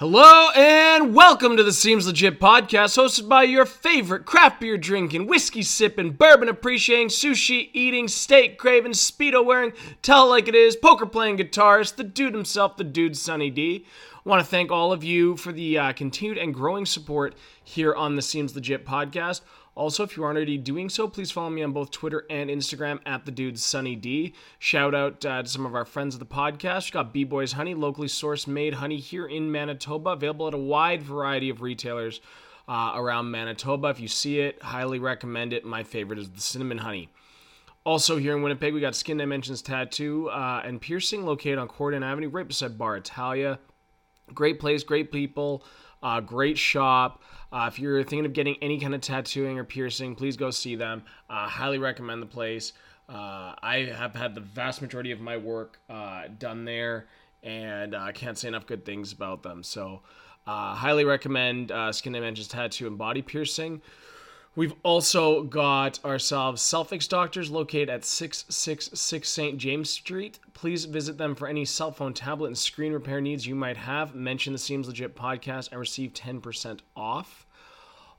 Hello and welcome to the Seems Legit podcast, hosted by your favorite craft beer drinking, whiskey sipping, bourbon appreciating, sushi eating, steak craving, speedo wearing, tell like it is, poker playing guitarist, the dude himself, the dude Sunny D. I want to thank all of you for the uh, continued and growing support here on the Seems Legit podcast. Also, if you aren't already doing so, please follow me on both Twitter and Instagram at the dude Sunny D. Shout out uh, to some of our friends of the podcast. We got B Boys Honey, locally sourced made honey here in Manitoba, available at a wide variety of retailers uh, around Manitoba. If you see it, highly recommend it. My favorite is the cinnamon honey. Also here in Winnipeg, we got Skin Dimensions Tattoo uh, and Piercing located on Corydon Avenue, right beside Bar Italia. Great place, great people, uh, great shop. Uh, if you're thinking of getting any kind of tattooing or piercing, please go see them. Uh, highly recommend the place. Uh, I have had the vast majority of my work uh, done there, and I can't say enough good things about them. So, uh, highly recommend Skin Dimensions Tattoo and Body Piercing. We've also got ourselves Selfix Doctors located at 666 St. James Street. Please visit them for any cell phone, tablet, and screen repair needs you might have. Mention the Seems Legit podcast and receive 10% off.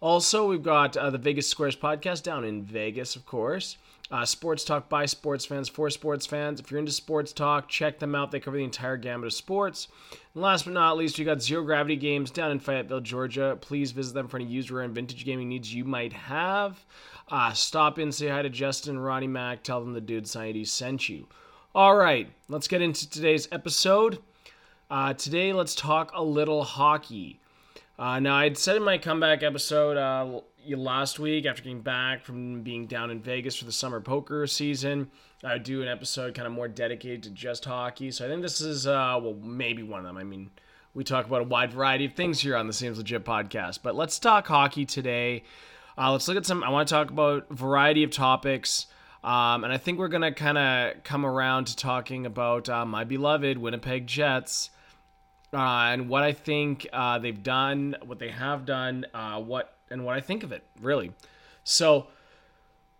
Also, we've got uh, the Vegas Squares podcast down in Vegas, of course. Uh, sports talk by sports fans for sports fans. If you're into sports talk, check them out. They cover the entire gamut of sports. And last but not least, we got Zero Gravity Games down in Fayetteville, Georgia. Please visit them for any used rare and vintage gaming needs you might have. Uh, stop in, say hi to Justin, Ronnie Mac, tell them the dude Sunny D sent you. All right, let's get into today's episode. Uh, today, let's talk a little hockey. Uh, now, I'd said in my comeback episode uh, last week, after getting back from being down in Vegas for the summer poker season, I would do an episode kind of more dedicated to just hockey. So I think this is, uh, well, maybe one of them. I mean, we talk about a wide variety of things here on the Seems Legit podcast, but let's talk hockey today. Uh, let's look at some, I want to talk about variety of topics. Um, and I think we're going to kind of come around to talking about uh, my beloved Winnipeg Jets uh, and what I think uh, they've done, what they have done, uh, what and what I think of it, really. So,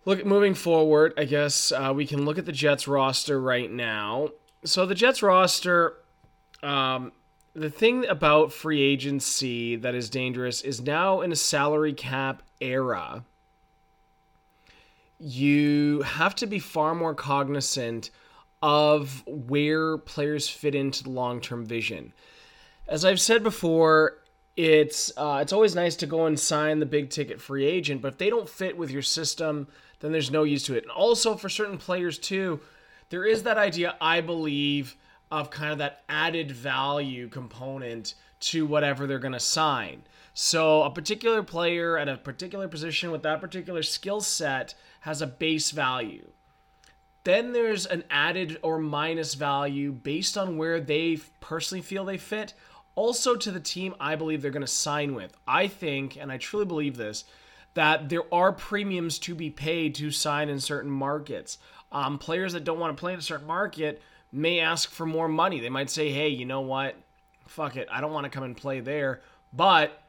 look moving forward. I guess uh, we can look at the Jets roster right now. So the Jets roster, um, the thing about free agency that is dangerous is now in a salary cap era. You have to be far more cognizant of where players fit into the long term vision as I've said before, it's uh, it's always nice to go and sign the big ticket free agent, but if they don't fit with your system, then there's no use to it. And also for certain players too, there is that idea I believe of kind of that added value component to whatever they're going to sign. So a particular player at a particular position with that particular skill set has a base value. Then there's an added or minus value based on where they personally feel they fit also to the team I believe they're going to sign with. I think, and I truly believe this, that there are premiums to be paid to sign in certain markets. Um, players that don't want to play in a certain market may ask for more money. They might say, hey, you know what? Fuck it. I don't want to come and play there. But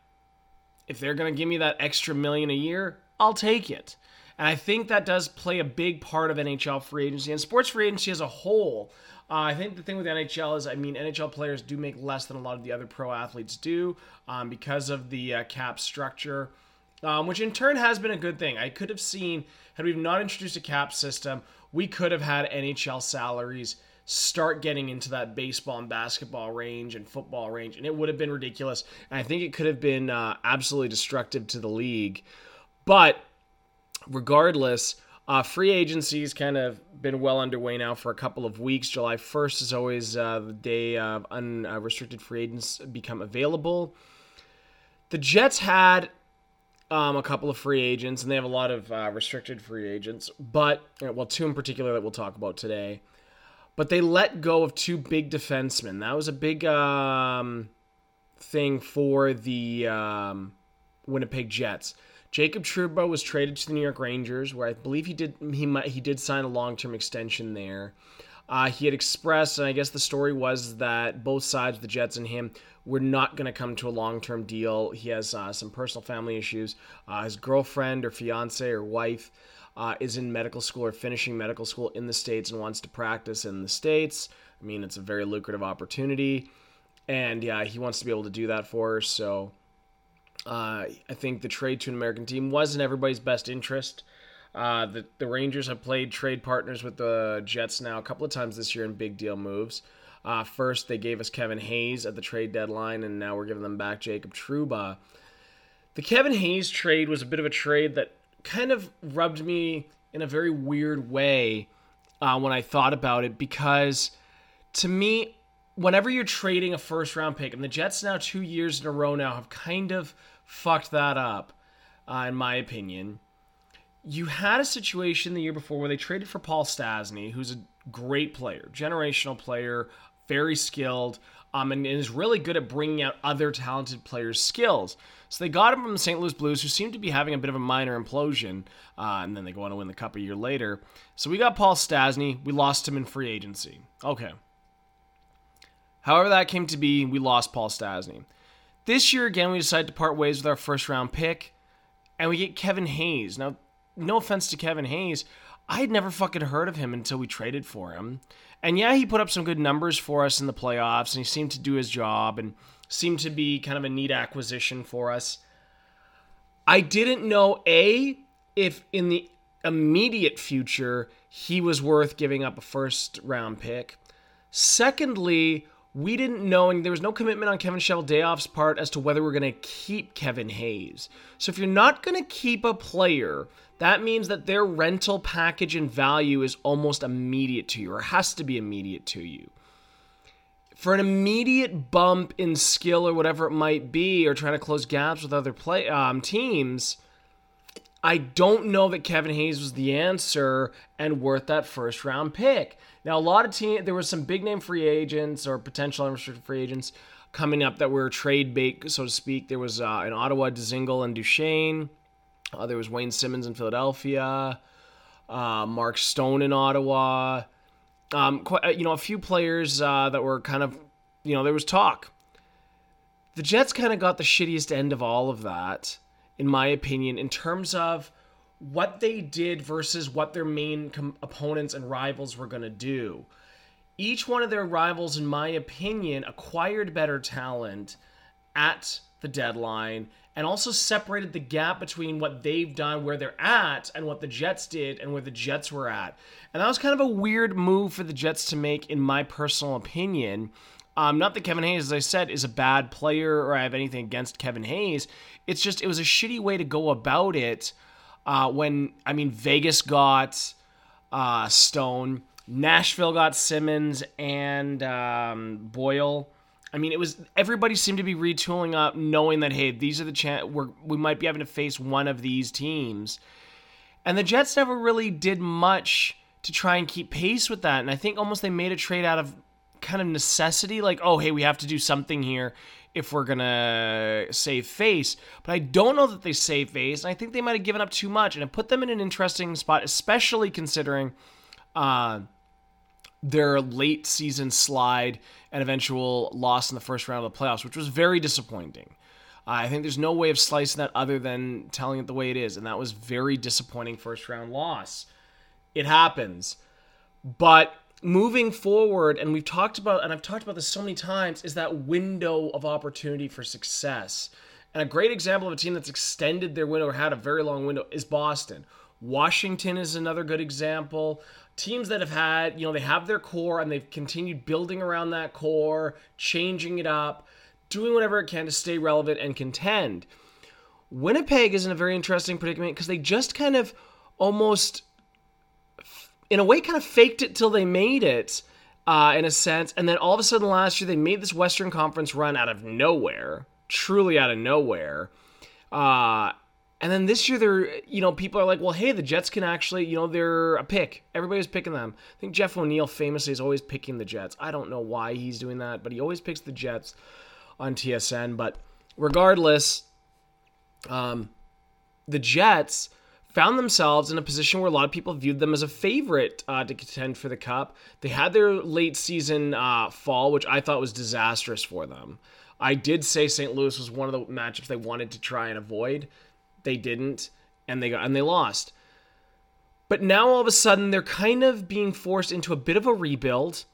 if they're going to give me that extra million a year, I'll take it. And I think that does play a big part of NHL free agency and sports free agency as a whole. Uh, I think the thing with the NHL is, I mean, NHL players do make less than a lot of the other pro athletes do um, because of the uh, cap structure, um, which in turn has been a good thing. I could have seen, had we not introduced a cap system, we could have had NHL salaries start getting into that baseball and basketball range and football range, and it would have been ridiculous. And I think it could have been uh, absolutely destructive to the league. But regardless, uh, free agency's kind of been well underway now for a couple of weeks. July 1st is always uh, the day of unrestricted free agents become available. The Jets had um, a couple of free agents, and they have a lot of uh, restricted free agents, but, uh, well, two in particular that we'll talk about today. But they let go of two big defensemen. That was a big um, thing for the um, Winnipeg Jets. Jacob Trouba was traded to the New York Rangers, where I believe he did he might, he did sign a long term extension there. Uh, he had expressed, and I guess the story was that both sides, the Jets and him, were not going to come to a long term deal. He has uh, some personal family issues. Uh, his girlfriend or fiance or wife uh, is in medical school or finishing medical school in the States and wants to practice in the States. I mean, it's a very lucrative opportunity. and yeah, he wants to be able to do that for us. So uh, I think the trade to an American team was in everybody's best interest. Uh, the, the Rangers have played trade partners with the Jets now a couple of times this year in big deal moves. Uh, first, they gave us Kevin Hayes at the trade deadline, and now we're giving them back Jacob Trouba. The Kevin Hayes trade was a bit of a trade that kind of rubbed me in a very weird way uh, when I thought about it because to me, whenever you're trading a first round pick, and the Jets now two years in a row now have kind of fucked that up, uh, in my opinion. You had a situation the year before where they traded for Paul Stastny, who's a great player, generational player, very skilled, um, and is really good at bringing out other talented players' skills. So they got him from the St. Louis Blues, who seemed to be having a bit of a minor implosion, uh, and then they go on to win the Cup a year later. So we got Paul Stastny. We lost him in free agency. Okay. However, that came to be, we lost Paul Stastny. This year, again, we decided to part ways with our first round pick, and we get Kevin Hayes. Now, no offense to Kevin Hayes, I had never fucking heard of him until we traded for him. And yeah, he put up some good numbers for us in the playoffs, and he seemed to do his job and seemed to be kind of a neat acquisition for us. I didn't know, A, if in the immediate future he was worth giving up a first round pick. Secondly, we didn't know, and there was no commitment on Kevin Cheveldayoff's part as to whether we're going to keep Kevin Hayes. So if you're not going to keep a player, that means that their rental package and value is almost immediate to you, or has to be immediate to you. For an immediate bump in skill or whatever it might be, or trying to close gaps with other play um, teams, I don't know that Kevin Hayes was the answer and worth that first round pick. Now, a lot of team there was some big name free agents or potential unrestricted free agents coming up that were trade bait, so to speak. There was uh, in Ottawa, Dzingel and Duchene. Uh, there was Wayne Simmonds in Philadelphia, uh, Mark Stone in Ottawa. Um, quite, uh, you know, a few players uh, that were kind of, you know, there was talk. The Jets kind of got the shittiest end of all of that in my opinion, in terms of what they did versus what their main com- opponents and rivals were going to do. Each one of their rivals, in my opinion, acquired better talent at the deadline and also separated the gap between what they've done, where they're at, and what the Jets did and where the Jets were at. And that was kind of a weird move for the Jets to make, in my personal opinion. Um, not that Kevin Hayes, as I said, is a bad player or I have anything against Kevin Hayes. It's just it was a shitty way to go about it. Uh, when I mean Vegas got uh, Stone, Nashville got Simmonds and um, Boyle. I mean, it was everybody seemed to be retooling up, knowing that hey, these are the chance we we might be having to face one of these teams, and the Jets never really did much to try and keep pace with that. And I think almost they made a trade out of kind of necessity, like oh hey, we have to do something here if we're gonna save face. But I don't know that they save face, and I think they might have given up too much, and it put them in an interesting spot, especially considering uh, their late season slide and eventual loss in the first round of the playoffs, which was very disappointing. Uh, I think there's no way of slicing that other than telling it the way it is, and that was very disappointing first round loss. It happens, but moving forward, and we've talked about, and I've talked about this so many times, is that window of opportunity for success. And a great example of a team that's extended their window or had a very long window is Boston. Washington is another good example. Teams that have had, you know, they have their core and they've continued building around that core, changing it up, doing whatever it can to stay relevant and contend. Winnipeg is in a very interesting predicament because they just kind of almost in a way kind of faked it till they made it uh, in a sense. And then all of a sudden last year they made this western conference run out of nowhere truly out of nowhere. Uh, and then this year they're you know people are like well hey the jets can actually you know they're a pick. Everybody's picking them. I think jeff o'neill famously is always picking the jets. I don't know why he's doing that but he always picks the jets on tsn but regardless um, the jets found themselves in a position where a lot of people viewed them as a favorite uh, to contend for the cup. They had their late season uh, fall, which I thought was disastrous for them. I did say St. Louis was one of the matchups they wanted to try and avoid. They didn't, and they got and they lost. But now all of a sudden they're kind of being forced into a bit of a rebuild.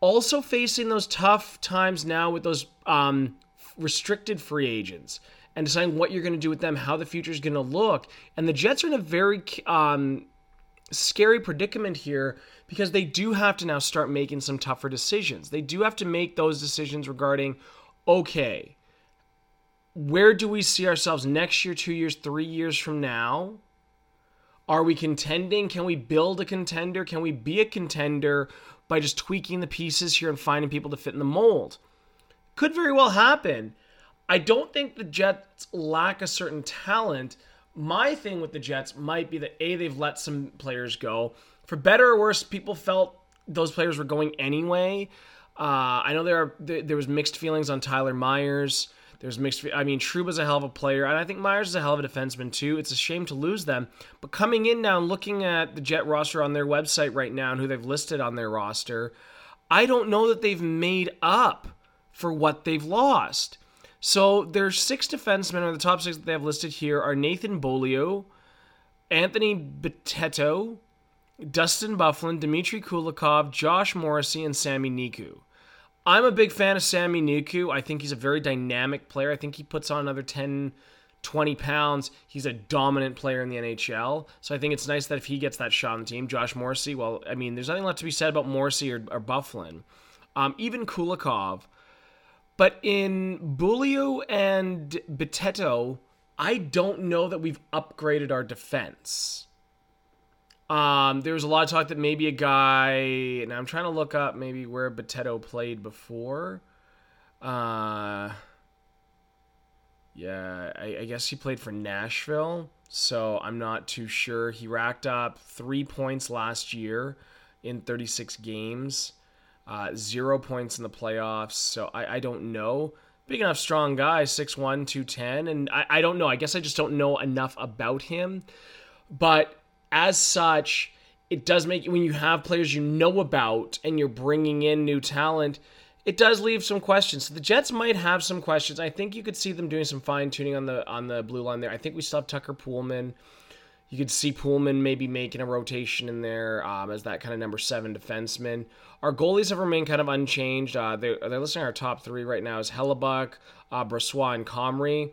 also facing those tough times now with those um, restricted free agents and deciding what you're going to do with them, how the future is going to look. And the Jets are in a very um, scary predicament here because they do have to now start making some tougher decisions. They do have to make those decisions regarding, okay, where do we see ourselves next year, two years, three years from now? Are we contending? Can we build a contender? Can we be a contender by just tweaking the pieces here and finding people to fit in the mold? Could very well happen. I don't think the Jets lack a certain talent. My thing with the Jets might be that A, they've let some players go. For better or worse, people felt those players were going anyway. Uh, I know there are there was mixed feelings on Tyler Myers. There's mixed. I mean, Trouba's a hell of a player, and I think Myers is a hell of a defenseman too. It's a shame to lose them. But coming in now and looking at the Jet roster on their website right now and who they've listed on their roster, I don't know that they've made up for what they've lost. So their six defensemen, or the top six that they have listed here, are Nathan Beaulieu, Anthony Bitetto, Dustin Byfuglien, Dmitry Kulikov, Josh Morrissey, and Sami Niku. I'm a big fan of Sami Niku. I think he's a very dynamic player. I think he puts on another 10, 20 pounds. He's a dominant player in the NHL. So I think it's nice that if he gets that shot on the team, Josh Morrissey, well, I mean, there's nothing left to be said about Morrissey or, or Byfuglien. Um, even Kulikov. But in Beaulieu and Bitetto, I don't know that we've upgraded our defense. Um, there was a lot of talk that maybe a guy, and I'm trying to look up maybe where Bitetto played before. Uh, yeah, I, I, guess he played for Nashville, so I'm not too sure. He racked up three points last year in 36 games, uh, zero points in the playoffs, so I, I don't know. Big enough, strong guy, 6'1, 210, and I, I don't know. I guess I just don't know enough about him. But as such, it does make when you have players you know about and you're bringing in new talent, it does leave some questions. So the Jets might have some questions. I think you could see them doing some fine tuning on the on the blue line there. I think we still have Tucker Poolman. You could see Poolman maybe making a rotation in there um, as that kind of number seven defenseman. Our goalies have remained kind of unchanged. Uh, they're, they're listing our top three right now is Hellebuyck, uh, and Comrie.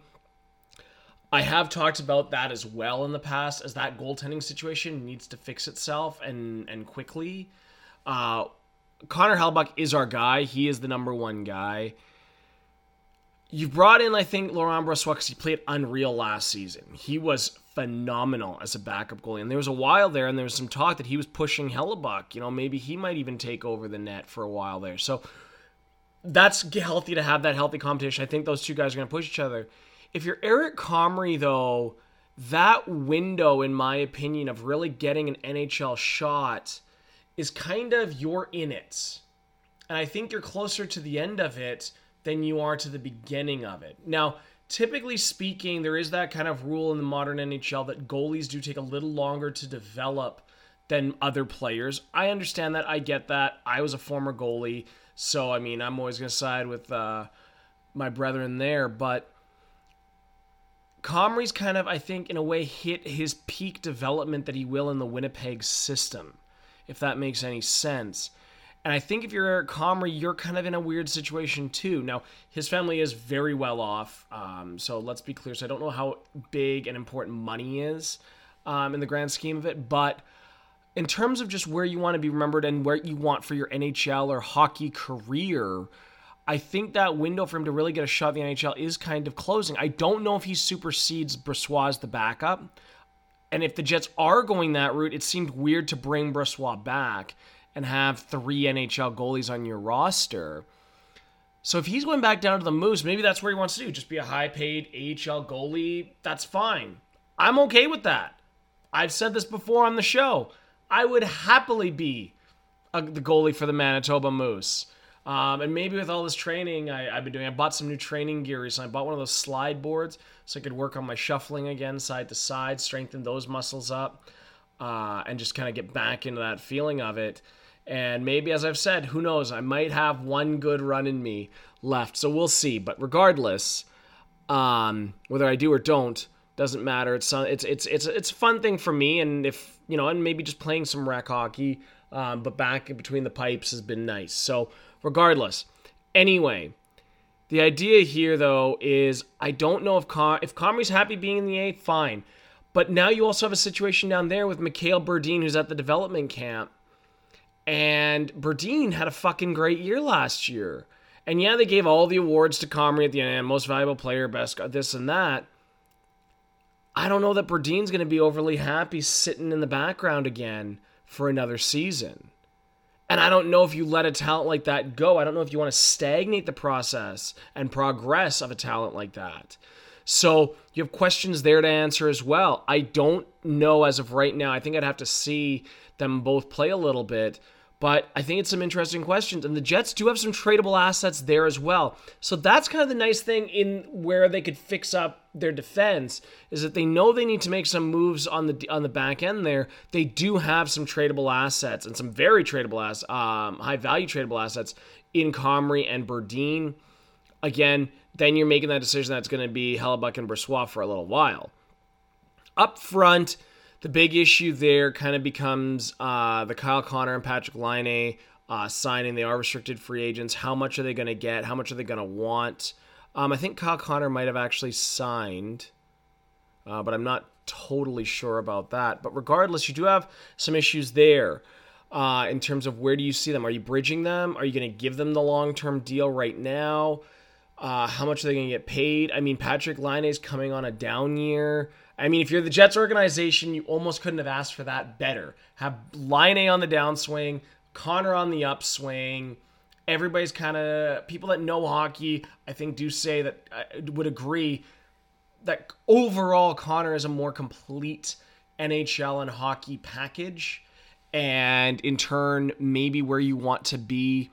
I have talked about that as well in the past, as that goaltending situation needs to fix itself and and quickly. Uh, Connor Hellebuyck is our guy. He is the number one guy. You brought in, I think, Laurent Brossoit because he played unreal last season. He was phenomenal as a backup goalie, and there was a while there, and there was some talk that he was pushing Hellebuyck. You know, maybe he might even take over the net for a while there. So that's healthy to have that healthy competition. I think those two guys are going to push each other. If you're Eric Comrie, though, that window, in my opinion, of really getting an NHL shot is kind of you're in it. And I think you're closer to the end of it than you are to the beginning of it. Now, typically speaking, there is that kind of rule in the modern NHL that goalies do take a little longer to develop than other players. I understand that. I get that. I was a former goalie. So, I mean, I'm always going to side with uh, my brethren there. But Comrie's kind of, I think, in a way, hit his peak development that he will in the Winnipeg system, if that makes any sense. And I think if you're Eric Comrie, you're kind of in a weird situation too. Now, his family is very well off, um, so let's be clear. So I don't know how big and important money is um, in the grand scheme of it, but in terms of just where you want to be remembered and where you want for your NHL or hockey career, I think that window for him to really get a shot in the NHL is kind of closing. I don't know if he supersedes Brossoit as the backup. And if the Jets are going that route, it seemed weird to bring Brossoit back and have three NHL goalies on your roster. So if he's going back down to the Moose, maybe that's where he wants to do. Just be a high paid AHL goalie. That's fine. I'm okay with that. I've said this before on the show. I would happily be a, the goalie for the Manitoba Moose. Um, and maybe with all this training I, have been doing, I bought some new training gear recently. I bought one of those slide boards so I could work on my shuffling again, side to side, strengthen those muscles up, uh, and just kind of get back into that feeling of it. And maybe, as I've said, who knows? I might have one good run in me left, so we'll see. But regardless, um, whether I do or don't, doesn't matter. It's it's it's it's it's a fun thing for me, and if you know, and maybe just playing some rec hockey um, but back between the pipes has been nice. So, regardless, anyway, the idea here though is I don't know if Com- if Comrie's happy being in the A, fine. But now you also have a situation down there with Mikhail Berdin, who's at the development camp. And Berdin had a fucking great year last year. And yeah, they gave all the awards to Comrie at the end, most valuable player, best this and that. I don't know that Berdin's going to be overly happy sitting in the background again for another season. And I don't know if you let a talent like that go. I don't know if you want to stagnate the process and progress of a talent like that. So you have questions there to answer as well. I don't know as of right now. I think I'd have to see them both play a little bit. But I think it's some interesting questions. And the Jets do have some tradable assets there as well. So that's kind of the nice thing in where they could fix up their defense is that they know they need to make some moves on the on the back end there. They do have some tradable assets and some very tradable ass um, high value tradable assets in Comrie and Berdin. Again, then you're making that decision that's going to be Hellebuyck and Brossoit for a little while. Up front, the big issue there kind of becomes uh, the Kyle Connor and Patrick Laine uh, signing. They are restricted free agents. How much are they going to get? How much are they going to want? Um, I think Kyle Connor might have actually signed, uh, but I'm not totally sure about that. But regardless, you do have some issues there. Uh, in terms of where do you see them? Are you bridging them? Are you going to give them the long term deal right now? Uh, how much are they going to get paid? I mean, Patrick Laine is coming on a down year. I mean, if you're the Jets organization, you almost couldn't have asked for that better. Have Laine on the downswing, Connor on the upswing. Everybody's kind of people that know hockey. I think do say that uh, would agree that overall Connor is a more complete NHL and hockey package, and in turn, maybe where you want to be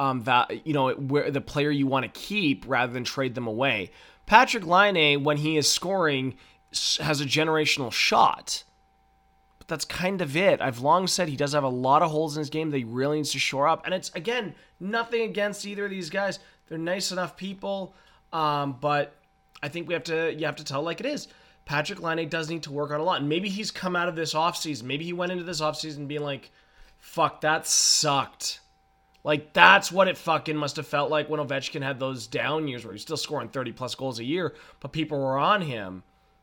um, you know where the player you want to keep rather than trade them away. Patrick Laine, when he is scoring, has a generational shot. But that's kind of it. I've long said he does have a lot of holes in his game that he really needs to shore up. And it's again nothing against either of these guys. They're nice enough people, um, but I think we have to you have to tell like it is. Patrick Laine does need to work on a lot. And maybe he's come out of this offseason. Maybe he went into this offseason being like, fuck, that sucked. Like that's what it fucking must have felt like when Ovechkin had those down years where he's still scoring 30 plus goals a year, but people were on him.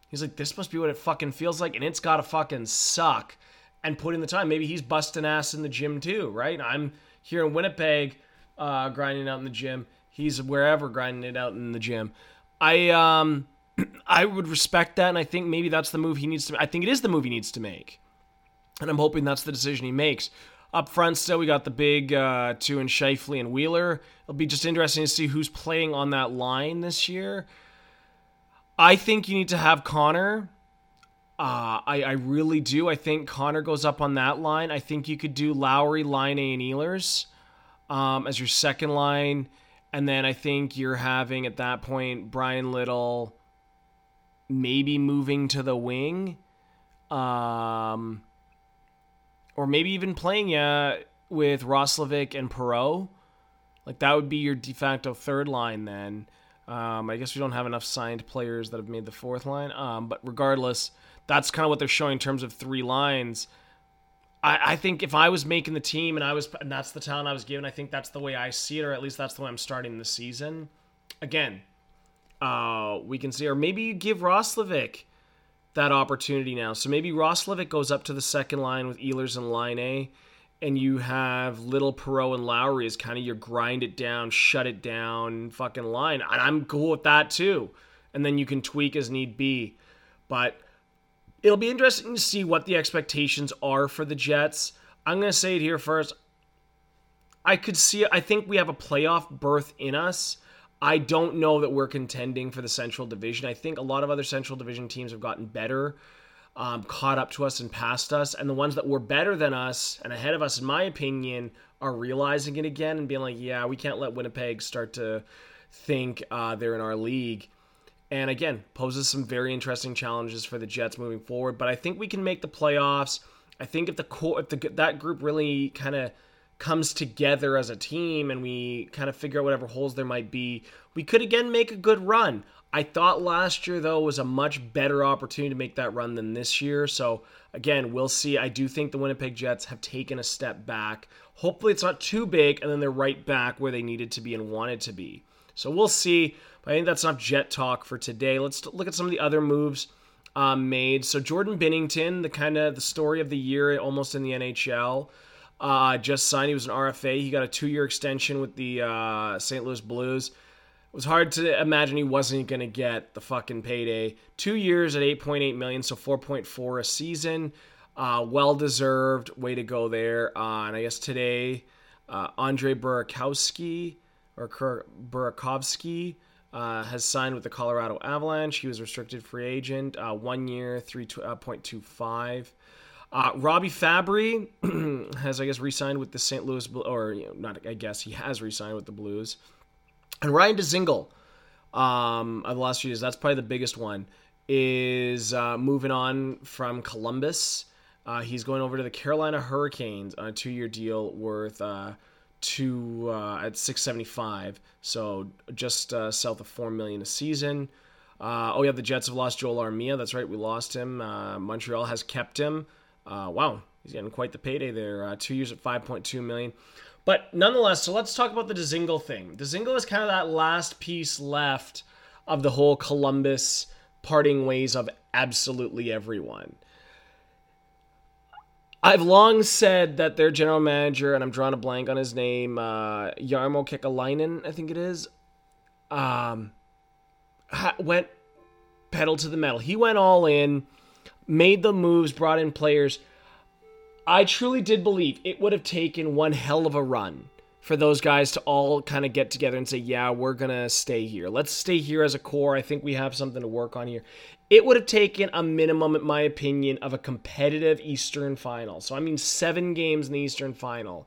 He's like, this must be what it fucking feels like, and it's gotta fucking suck. And put in the time. Maybe he's busting ass in the gym too, right? I'm here in Winnipeg, uh, grinding out in the gym. He's wherever grinding it out in the gym. I um I would respect that, and I think maybe that's the move he needs to. I think it is the move he needs to make, and I'm hoping that's the decision he makes. Up front, still, we got the big uh, two in Scheifele and Wheeler. It'll be just interesting to see who's playing on that line this year. I think you need to have Connor. Uh, I, I really do. I think Connor goes up on that line. I think you could do Lowry, Laine, and Ehlers um, as your second line. And then I think you're having at that point Bryan Little maybe moving to the wing. Um, or maybe even playing you with Roslovic and Perreault. Like that would be your de facto third line then. Um, I guess we don't have enough signed players that have made the fourth line. Um, but regardless, that's kind of what they're showing in terms of three lines. I, I think if I was making the team and I was and that's the talent I was given, I think that's the way I see it, or at least that's the way I'm starting the season. Again, uh, we can see, or maybe you give Roslovic that opportunity now. So maybe Ross Roslovic goes up to the second line with Ehlers and Laine, and you have Little Perreault and Lowry as kind of your grind it down, shut it down fucking line. And I'm cool with that too. And then you can tweak as need be. But it'll be interesting to see what the expectations are for the Jets. I'm going to say it here first. I could see, I think we have a playoff berth in us. I don't know that we're contending for the Central Division. I think a lot of other Central Division teams have gotten better, um, caught up to us and passed us, and the ones that were better than us and ahead of us, in my opinion, are realizing it again and being like, yeah, we can't let Winnipeg start to think uh, they're in our league. And again, poses some very interesting challenges for the Jets moving forward. But I think we can make the playoffs. I think if the core, if the, that group really kind of comes together as a team and we kind of figure out whatever holes there might be, we could again make a good run. I thought last year, though, was a much better opportunity to make that run than this year. So, again, we'll see. I do think the Winnipeg Jets have taken a step back. Hopefully, it's not too big, and then they're right back where they needed to be and wanted to be. So, we'll see. But I think that's enough Jet talk for today. Let's look at some of the other moves um, made. So, Jordan Binnington, the kind of the story of the year almost in the NHL. Uh, just signed. He was an RFA. He got a two year extension with the uh, St. Louis Blues. It was hard to imagine he wasn't going to get the fucking payday. Two years at 8.8 million, so 4.4 a season. Uh, well deserved. Way to go there. Uh, and I guess today, uh, Andre Burakovsky or Burakovsky uh, has signed with the Colorado Avalanche. He was restricted free agent, uh, one year, 3.25. Uh, Robby Fabbri has, I guess, re-signed with the St. Louis, or you know, not, I guess he has re-signed with the Blues. And Ryan Dzingel, um, of the last few years, that's probably the biggest one, is uh, moving on from Columbus. Uh, he's going over to the Carolina Hurricanes on a two-year deal worth uh, two uh, at 675, so just uh, south of four million a season. Uh, oh yeah, the Jets have lost Joel Armia. That's right, we lost him. Montreal has kept him. Wow, he's getting quite the payday there. two years at 5.2 million. But nonetheless, so let's talk about the Dzingel thing. Dzingel is kind of that last piece left of the whole Columbus parting ways of absolutely everyone. I've long said that their general manager, and I'm drawing a blank on his name, uh, Jarmo Kekalainen, I think it is, um, went pedal to the metal. He went all in, made the moves, brought in players – I truly did believe it would have taken one hell of a run for those guys to all kind of get together and say, yeah, we're going to stay here. Let's stay here as a core. I think we have something to work on here. It would have taken a minimum, in my opinion, of a competitive Eastern final. So, I mean, seven games in the Eastern final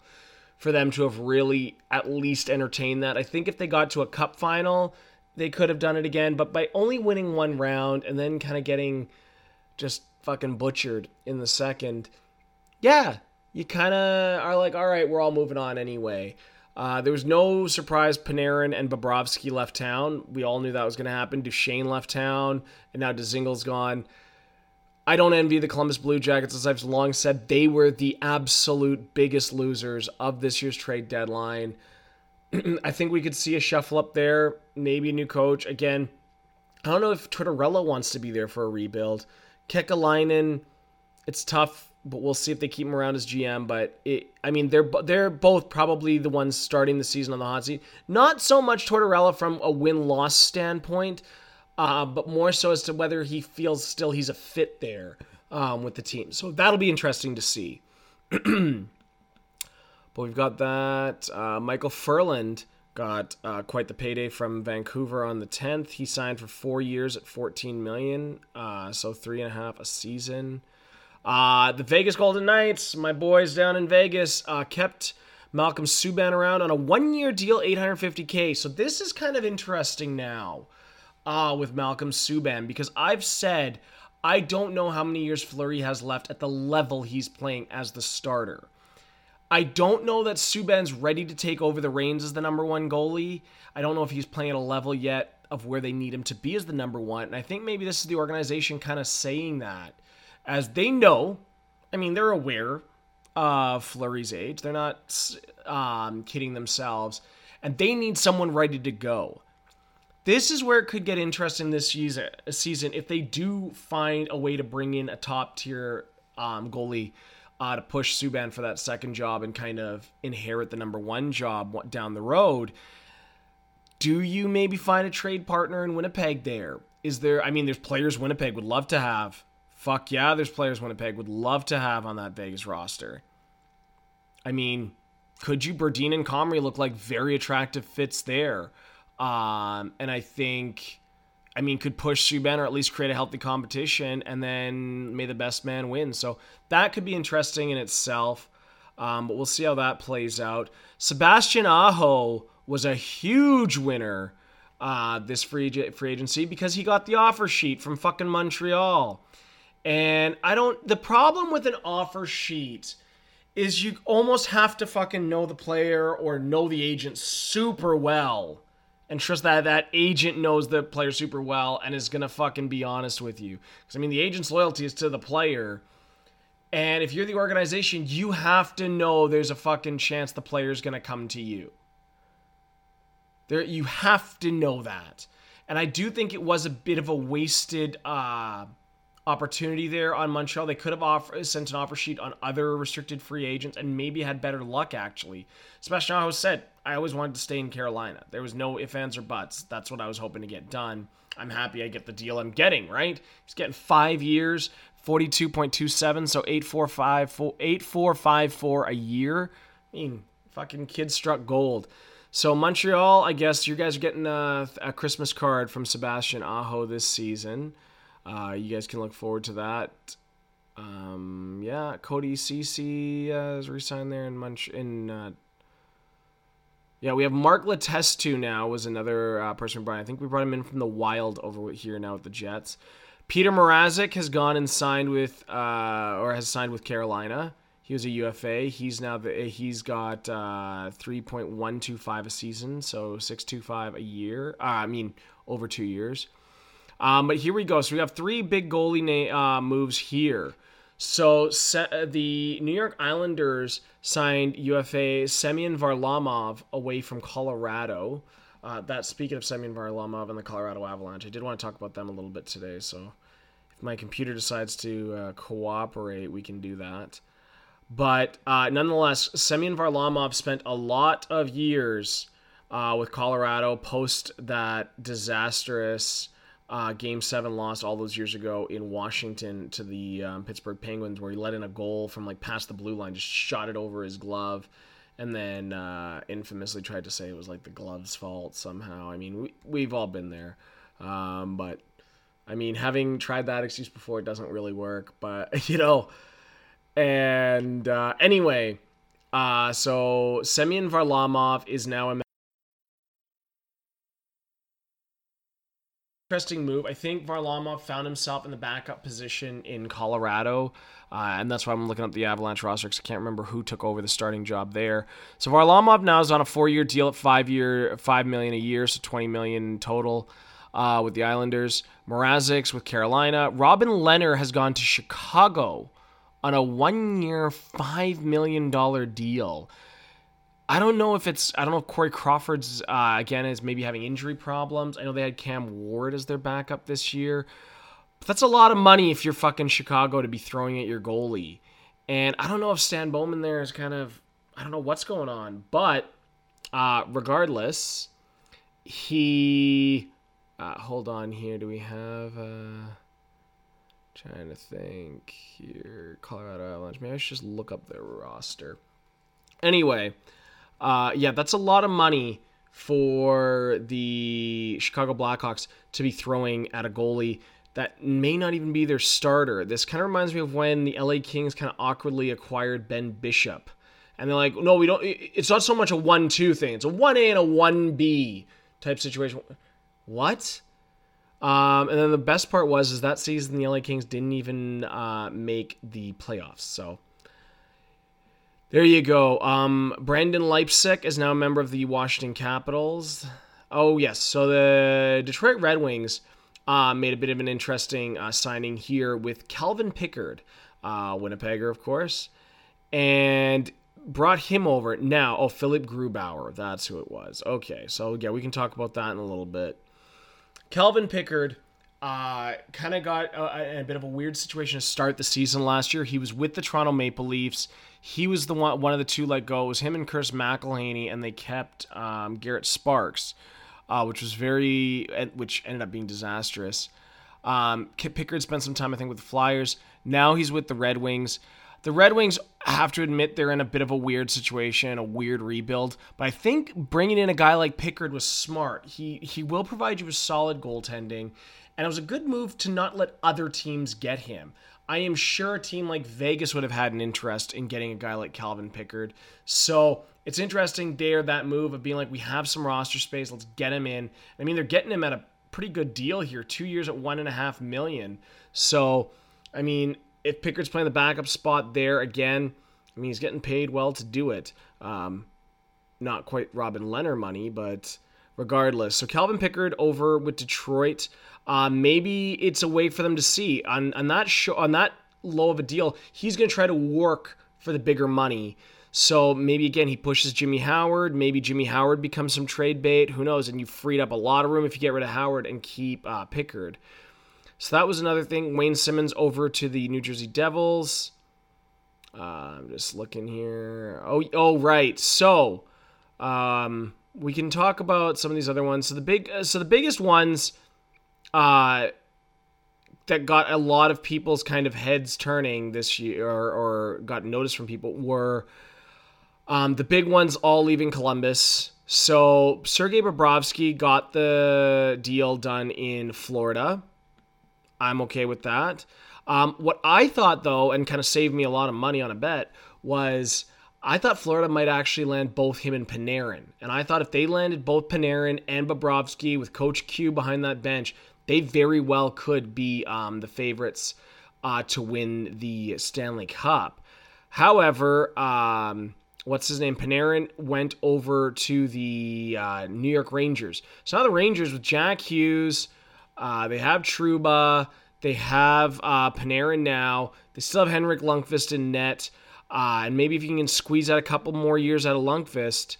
for them to have really at least entertained that. I think if they got to a cup final, they could have done it again. But by only winning one round and then kind of getting just fucking butchered in the second, yeah, you kind of are like, all right, we're all moving on anyway. Uh, there was no surprise Panarin and Bobrovsky left town. We all knew that was going to happen. Duchene left town, and now Dzingel's gone. I don't envy the Columbus Blue Jackets, as I've long said. They were the absolute biggest losers of this year's trade deadline. I think we could see a shuffle up there, maybe a new coach. Again, I don't know if Tortorella wants to be there for a rebuild. Kekalainen, it's tough but we'll see if they keep him around as GM. But it, I mean, they're they're both probably the ones starting the season on the hot seat. Not so much Tortorella from a win loss standpoint, uh, but more so as to whether he feels still he's a fit there um, with the team. So that'll be interesting to see. but we've got that uh, Michael Ferland got uh, quite the payday from Vancouver on the 10th. He signed for four years at 14 million, uh, so three and a half a season. Uh, the Vegas Golden Knights, my boys down in Vegas, uh, kept Malcolm Subban around on a one year deal, 850K. So this is kind of interesting now uh, with Malcolm Subban because I've said I don't know how many years Fleury has left at the level he's playing as the starter. I don't know that Subban's ready to take over the reins as the number one goalie. I don't know if he's playing at a level yet of where they need him to be as the number one. And I think maybe this is the organization kind of saying that as they know, I mean, they're aware of Fleury's age. They're not um, kidding themselves, and they need someone ready to go. This is where it could get interesting this season if they do find a way to bring in a top tier um, goalie uh, to push Subban for that second job and kind of inherit the number one job down the road. Do you maybe find a trade partner in Winnipeg there? Is there, I mean, there's players Winnipeg would love to have fuck yeah, there's players Winnipeg would love to have on that Vegas roster. I mean, could you Berdin and Comrie look like very attractive fits there? Um, and I think, I mean, could push Subban or at least create a healthy competition, and then may the best man win. So that could be interesting in itself. Um, but we'll see how that plays out. Sebastian Aho was a huge winner uh, this free free agency because he got the offer sheet from fucking Montreal. And I don't, the problem with an offer sheet is you almost have to fucking know the player or know the agent super well and trust that that agent knows the player super well and is gonna fucking be honest with you. Because I mean, the agent's loyalty is to the player, and if you're the organization, you have to know there's a fucking chance the player's gonna come to you. There, you have to know that, and I do think it was a bit of a wasted. uh opportunity there on Montreal. They could have offer, sent an offer sheet on other restricted free agents and maybe had better luck, actually. Sebastian Aho said, I always wanted to stay in Carolina. There was no ifs, ands, or buts. That's what I was hoping to get done. I'm happy I get the deal I'm getting, right? He's getting five years, 42.27, so 8454 a year. I mean, fucking kid struck gold. So Montreal, I guess you guys are getting a, a Christmas card from Sebastian Aho this season. Uh, you guys can look forward to that. Um, yeah, Cody Ceci uh, is resigned there in Munch in. Uh, yeah, we have Mark Letestu now was another uh, person brought. I think we brought him in from the Wild over here now with the Jets. Peter Mrazek has gone and signed with, uh, or has signed with Carolina. He was a UFA. He's now the he's got uh, three point one two five a season, so six two five a year. Uh, I mean, over two years. Um, but here we go. So we have three big goalie na- uh, moves here. So se- uh, the New York Islanders signed UFA Semyon Varlamov away from Colorado. Uh, that speaking of Semyon Varlamov and the Colorado Avalanche, I did want to talk about them a little bit today. So if my computer decides to uh, cooperate, we can do that. But uh, nonetheless, Semyon Varlamov spent a lot of years uh, with Colorado post that disastrous uh, Game Seven loss all those years ago in Washington to the um, Pittsburgh Penguins, where he let in a goal from like past the blue line, just shot it over his glove, and then uh, infamously tried to say it was like the glove's fault somehow. I mean, we we've all been there, um, but I mean, having tried that excuse before, it doesn't really work. But you know, and uh, anyway, uh, so Semyon Varlamov is now a interesting move. I think Varlamov found himself in the backup position in Colorado, uh, and that's why I'm looking up the Avalanche roster because I can't remember who took over the starting job there. So Varlamov now is on a four-year deal at five year, five million a year, so 20 million total. Uh, with the Islanders, Mrazek's with Carolina. Robin Lehner has gone to Chicago on a one-year, five million dollar deal. I don't know if it's I don't know if Corey Crawford's uh, again is maybe having injury problems. I know they had Cam Ward as their backup this year. But that's a lot of money if you're fucking Chicago to be throwing at your goalie. And I don't know if Stan Bowman there is kind of I don't know what's going on, but uh, regardless, he uh, hold on here. Do we have? Uh, trying to think here. Colorado Avalanche. Maybe I should just look up their roster. Anyway, uh, yeah, that's a lot of money for the Chicago Blackhawks to be throwing at a goalie that may not even be their starter. This kind of reminds me of when the LA Kings kind of awkwardly acquired Ben Bishop. And they're like, no, we don't. It's not so much a 1 2 thing, it's a 1A and a 1B type situation. What? Um, and then the best part was is that season the LA Kings didn't even uh, make the playoffs. So there you go. Um, Brendan Leipsic is now a member of the Washington Capitals. Oh, yes. So the Detroit Red Wings uh, made a bit of an interesting uh, signing here with Calvin Pickard, uh, Winnipegger, of course, and brought him over. Now, oh, Philipp Grubauer. That's who it was. Okay. So, yeah, we can talk about that in a little bit. Calvin Pickard uh, kind of got a, a, bit of a weird situation to start the season last year. He was with the Toronto Maple Leafs. He was the one, one of the two let go. It was him and Chris McElhinney, and they kept um, Garrett Sparks, uh, which was very, which ended up being disastrous. Um, Pickard spent some time, I think, with the Flyers. Now he's with the Red Wings. The Red Wings have to admit they're in a bit of a weird situation, a weird rebuild. But I think bringing in a guy like Pickard was smart. He he will provide you with solid goaltending, and it was a good move to not let other teams get him. I am sure a team like Vegas would have had an interest in getting a guy like Calvin Pickard. So it's interesting there that move of being like, we have some roster space, let's get him in. I mean, they're getting him at a pretty good deal here, two years at one and a half million. So, I mean, if Pickard's playing the backup spot there again, I mean, he's getting paid well to do it. Um, not quite Robin Lehner money, but regardless. So Calvin Pickard over with Detroit. Uh, maybe it's a way for them to see on on that show on that low of a deal. He's going to try to work for the bigger money. So maybe again he pushes Jimmy Howard. Maybe Jimmy Howard becomes some trade bait. Who knows? And you freed up a lot of room if you get rid of Howard and keep uh, Pickard. So that was another thing. Wayne Simmonds over to the New Jersey Devils. Uh, I'm just looking here. Oh, oh, right. So, um, we can talk about some of these other ones. So the big, uh, so the biggest ones, uh, that got a lot of people's kind of heads turning this year, or, or got noticed from people, were um, the big ones all leaving Columbus. So Sergei Bobrovsky got the deal done in Florida. I'm okay with that. Um, what I thought, though, and kind of saved me a lot of money on a bet, was I thought Florida might actually land both him and Panarin. And I thought if they landed both Panarin and Bobrovsky with Coach Q behind that bench, they very well could be um, the favorites uh, to win the Stanley Cup. However, um, what's his name? Panarin went over to the uh, New York Rangers. So now the Rangers with Jack Hughes, uh, they have Trouba. they have uh, Panarin now. They still have Henrik Lundqvist in net. Uh, and maybe if you can squeeze out a couple more years out of Lundqvist,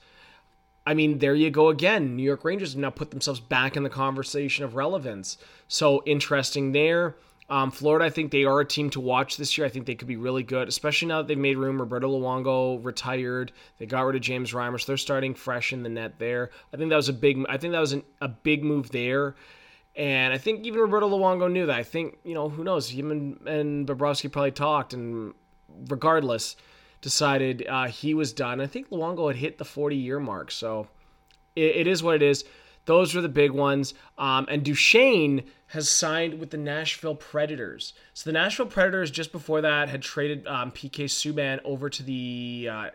I mean, there you go again. New York Rangers have now put themselves back in the conversation of relevance. So interesting there. Um, Florida, I think they are a team to watch this year. I think they could be really good, especially now that they've made room. Roberto Luongo retired. They got rid of James Reimer, so they're starting fresh in the net there. I think that was a big. I think that was an, a big move there. And I think even Roberto Luongo knew that. I think, you know, who knows? Him and, and Bobrovsky probably talked, and regardless, decided uh, he was done. I think Luongo had hit the 40 year mark. So it, it is what it is. Those were the big ones. Um, and Duchene has signed with the Nashville Predators. So the Nashville Predators, just before that, had traded um, PK Subban over to the uh,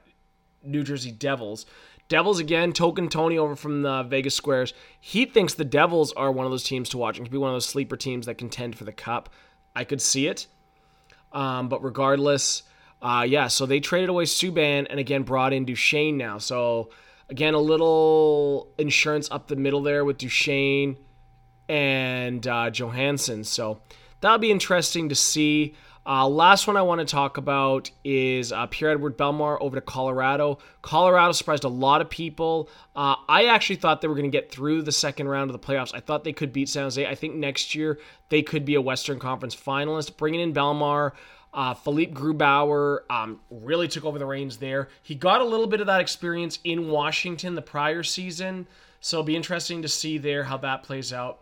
New Jersey Devils. Devils again, token Tony over from the Vegas Squares. He thinks the Devils are one of those teams to watch and could be one of those sleeper teams that contend for the cup. I could see it. Um, but regardless, uh, yeah, so they traded away Subban and again brought in Duchene now. So again, a little insurance up the middle there with Duchene and uh, Johansen. So that'll be interesting to see. Uh, last one I want to talk about is uh, Pierre Edward Bellemare over to Colorado. Colorado surprised a lot of people. Uh, I actually thought they were going to get through the second round of the playoffs. I thought they could beat San Jose. I think next year they could be a Western Conference finalist. Bringing in Bellemare, uh, Philipp Grubauer um, really took over the reins there. He got a little bit of that experience in Washington the prior season, so it'll be interesting to see there how that plays out.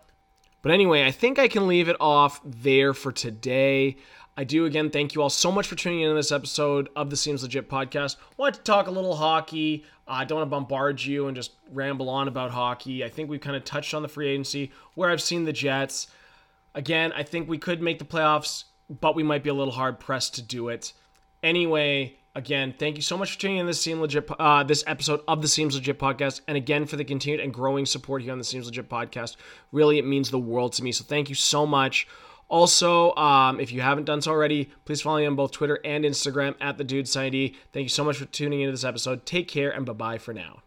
But anyway, I think I can leave it off there for today. I do again thank you all so much for tuning in to this episode of the Seems Legit podcast. Wanted to talk a little hockey. Uh, I don't want to bombard you and just ramble on about hockey. I think we've kind of touched on the free agency, where I've seen the Jets. Again, I think we could make the playoffs, but we might be a little hard pressed to do it. Anyway, again, thank you so much for tuning in to this Seems Legit uh, this episode of the Seems Legit podcast, and again for the continued and growing support here on the Seems Legit podcast. Really, it means the world to me. So thank you so much. Also, um, if you haven't done so already, please follow me on both Twitter and Instagram at the Dude Thank you so much for tuning into this episode. Take care and bye bye for now.